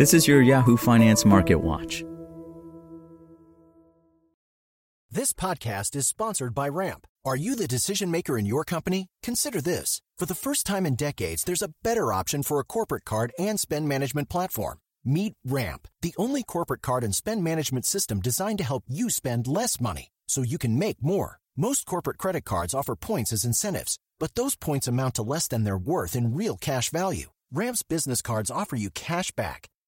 This is your Yahoo Finance Market Watch. This podcast is sponsored by Ramp. Are you the decision maker in your company? Consider this. For the first time in decades, there's a better option for a corporate card and spend management platform. Meet Ramp, the only corporate card and spend management system designed to help you spend less money so you can make more. Most corporate credit cards offer points as incentives, but those points amount to less than their worth in real cash value. Ramp's business cards offer you cash back,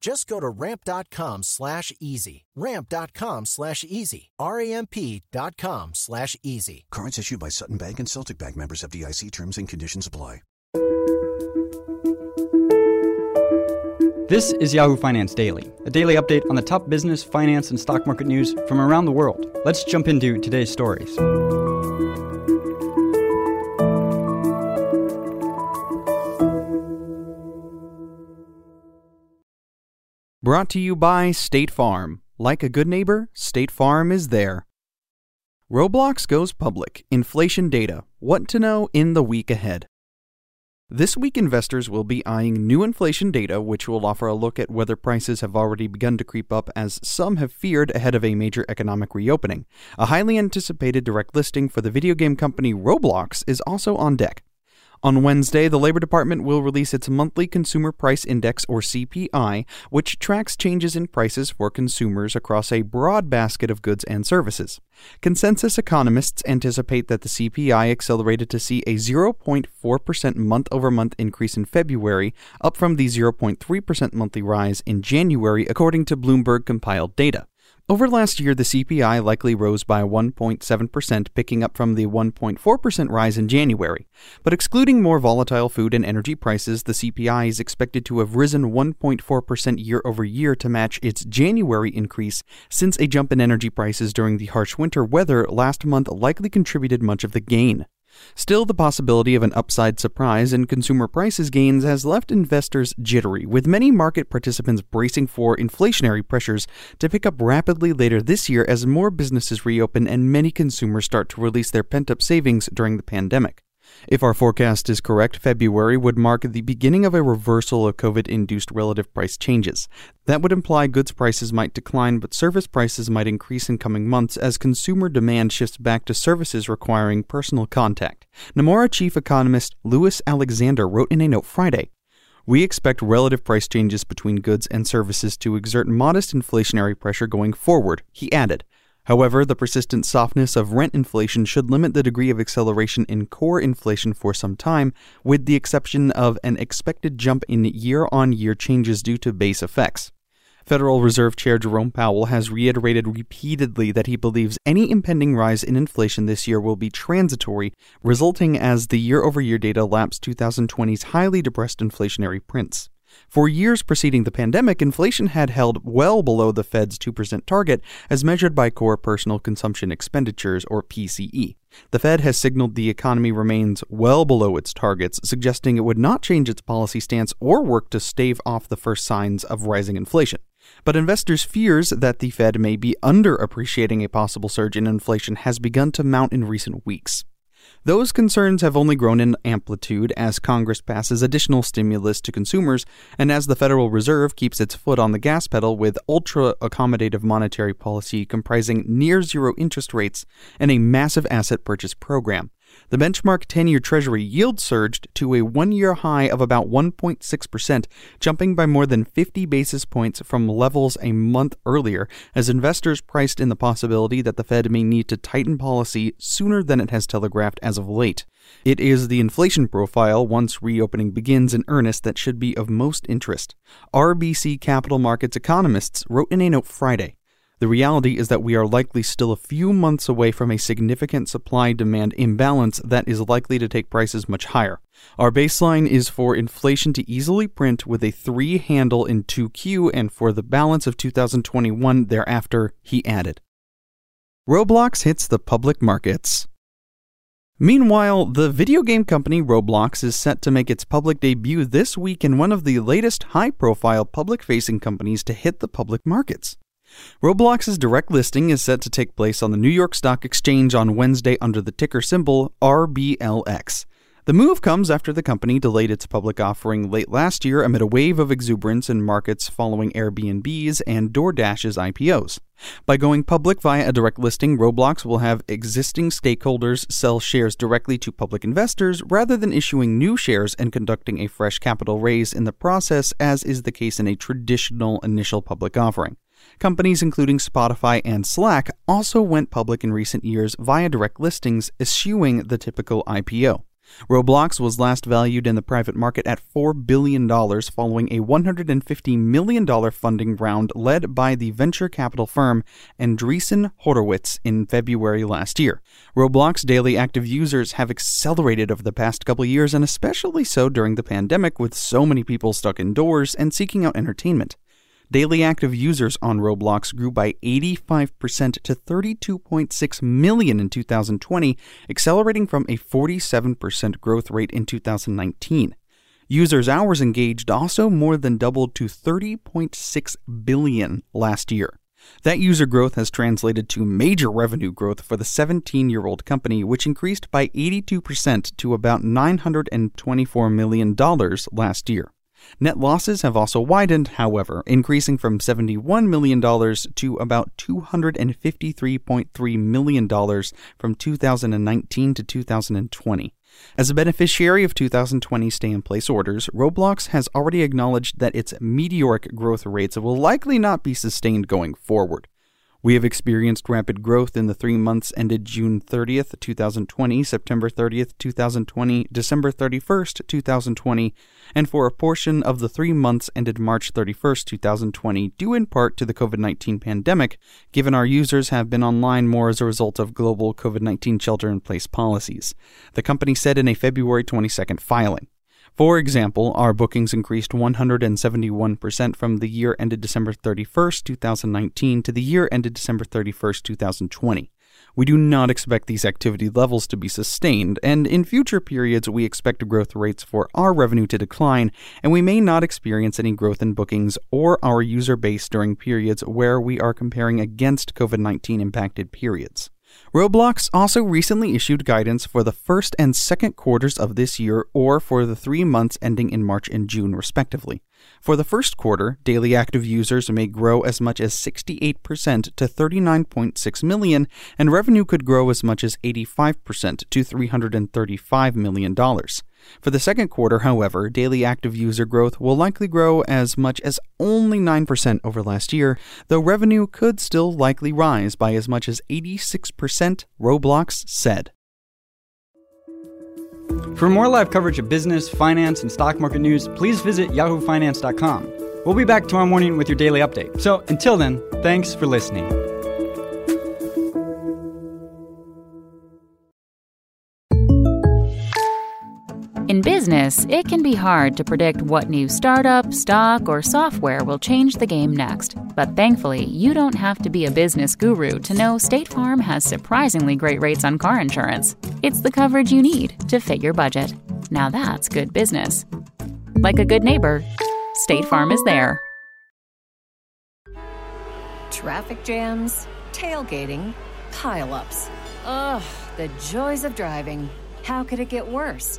Just go to ramp.com slash easy. Ramp.com slash easy. R-A-M-P.com slash easy. Cards issued by Sutton Bank and Celtic Bank members FDIC terms and conditions apply. This is Yahoo Finance Daily, a daily update on the top business, finance, and stock market news from around the world. Let's jump into today's stories. Brought to you by State Farm. Like a good neighbor, State Farm is there. Roblox goes public. Inflation data. What to know in the week ahead. This week, investors will be eyeing new inflation data, which will offer a look at whether prices have already begun to creep up, as some have feared ahead of a major economic reopening. A highly anticipated direct listing for the video game company Roblox is also on deck. On Wednesday, the Labor Department will release its monthly Consumer Price Index, or CPI, which tracks changes in prices for consumers across a broad basket of goods and services. Consensus economists anticipate that the CPI accelerated to see a 0.4% month over month increase in February, up from the 0.3% monthly rise in January, according to Bloomberg compiled data. Over last year, the CPI likely rose by 1.7%, picking up from the 1.4% rise in January. But excluding more volatile food and energy prices, the CPI is expected to have risen 1.4% year over year to match its January increase, since a jump in energy prices during the harsh winter weather last month likely contributed much of the gain. Still, the possibility of an upside surprise in consumer prices gains has left investors jittery, with many market participants bracing for inflationary pressures to pick up rapidly later this year as more businesses reopen and many consumers start to release their pent up savings during the pandemic. If our forecast is correct, February would mark the beginning of a reversal of COVID induced relative price changes. That would imply goods prices might decline, but service prices might increase in coming months as consumer demand shifts back to services requiring personal contact. Nomura chief economist Lewis Alexander wrote in a note Friday we expect relative price changes between goods and services to exert modest inflationary pressure going forward, he added. However, the persistent softness of rent inflation should limit the degree of acceleration in core inflation for some time, with the exception of an expected jump in year on year changes due to base effects. Federal Reserve Chair Jerome Powell has reiterated repeatedly that he believes any impending rise in inflation this year will be transitory, resulting as the year over year data laps 2020's highly depressed inflationary prints. For years preceding the pandemic, inflation had held well below the Fed's 2% target as measured by core personal consumption expenditures, or PCE. The Fed has signaled the economy remains well below its targets, suggesting it would not change its policy stance or work to stave off the first signs of rising inflation. But investors' fears that the Fed may be underappreciating a possible surge in inflation has begun to mount in recent weeks. Those concerns have only grown in amplitude as Congress passes additional stimulus to consumers and as the Federal Reserve keeps its foot on the gas pedal with ultra accommodative monetary policy comprising near zero interest rates and a massive asset purchase program. The benchmark 10 year Treasury yield surged to a one year high of about 1.6%, jumping by more than 50 basis points from levels a month earlier, as investors priced in the possibility that the Fed may need to tighten policy sooner than it has telegraphed as of late. It is the inflation profile once reopening begins in earnest that should be of most interest. RBC Capital Markets economists wrote in a note Friday the reality is that we are likely still a few months away from a significant supply demand imbalance that is likely to take prices much higher. Our baseline is for inflation to easily print with a 3 handle in 2Q and for the balance of 2021 thereafter, he added. Roblox hits the public markets. Meanwhile, the video game company Roblox is set to make its public debut this week in one of the latest high profile public facing companies to hit the public markets. Roblox's direct listing is set to take place on the New York Stock Exchange on Wednesday under the ticker symbol RBLX. The move comes after the company delayed its public offering late last year amid a wave of exuberance in markets following Airbnb's and DoorDash's IPOs. By going public via a direct listing, Roblox will have existing stakeholders sell shares directly to public investors rather than issuing new shares and conducting a fresh capital raise in the process, as is the case in a traditional initial public offering. Companies including Spotify and Slack also went public in recent years via direct listings, eschewing the typical IPO. Roblox was last valued in the private market at $4 billion following a $150 million funding round led by the venture capital firm Andreessen Horowitz in February last year. Roblox daily active users have accelerated over the past couple years, and especially so during the pandemic, with so many people stuck indoors and seeking out entertainment. Daily active users on Roblox grew by 85% to 32.6 million in 2020, accelerating from a 47% growth rate in 2019. Users' hours engaged also more than doubled to 30.6 billion last year. That user growth has translated to major revenue growth for the 17 year old company, which increased by 82% to about $924 million last year. Net losses have also widened, however, increasing from $71 million to about $253.3 million from 2019 to 2020. As a beneficiary of 2020 stay in place orders, Roblox has already acknowledged that its meteoric growth rates will likely not be sustained going forward. We have experienced rapid growth in the three months ended June 30th, 2020, September 30th, 2020, December 31st, 2020, and for a portion of the three months ended March 31st, 2020, due in part to the COVID 19 pandemic, given our users have been online more as a result of global COVID 19 shelter in place policies. The company said in a February 22nd filing. For example, our bookings increased 171% from the year ended December 31st, 2019 to the year ended December 31st, 2020. We do not expect these activity levels to be sustained, and in future periods, we expect growth rates for our revenue to decline, and we may not experience any growth in bookings or our user base during periods where we are comparing against COVID 19 impacted periods. Roblox also recently issued guidance for the first and second quarters of this year or for the three months ending in March and June, respectively. For the first quarter, daily active users may grow as much as 68% to 39.6 million, and revenue could grow as much as 85% to $335 million. For the second quarter, however, daily active user growth will likely grow as much as only 9% over last year, though revenue could still likely rise by as much as 86%, Roblox said. For more live coverage of business, finance, and stock market news, please visit yahoofinance.com. We'll be back tomorrow morning with your daily update. So until then, thanks for listening. In business, it can be hard to predict what new startup, stock, or software will change the game next. But thankfully, you don't have to be a business guru to know State Farm has surprisingly great rates on car insurance. It's the coverage you need to fit your budget. Now that's good business. Like a good neighbor, State Farm is there. Traffic jams, tailgating, pileups. Ugh, the joys of driving. How could it get worse?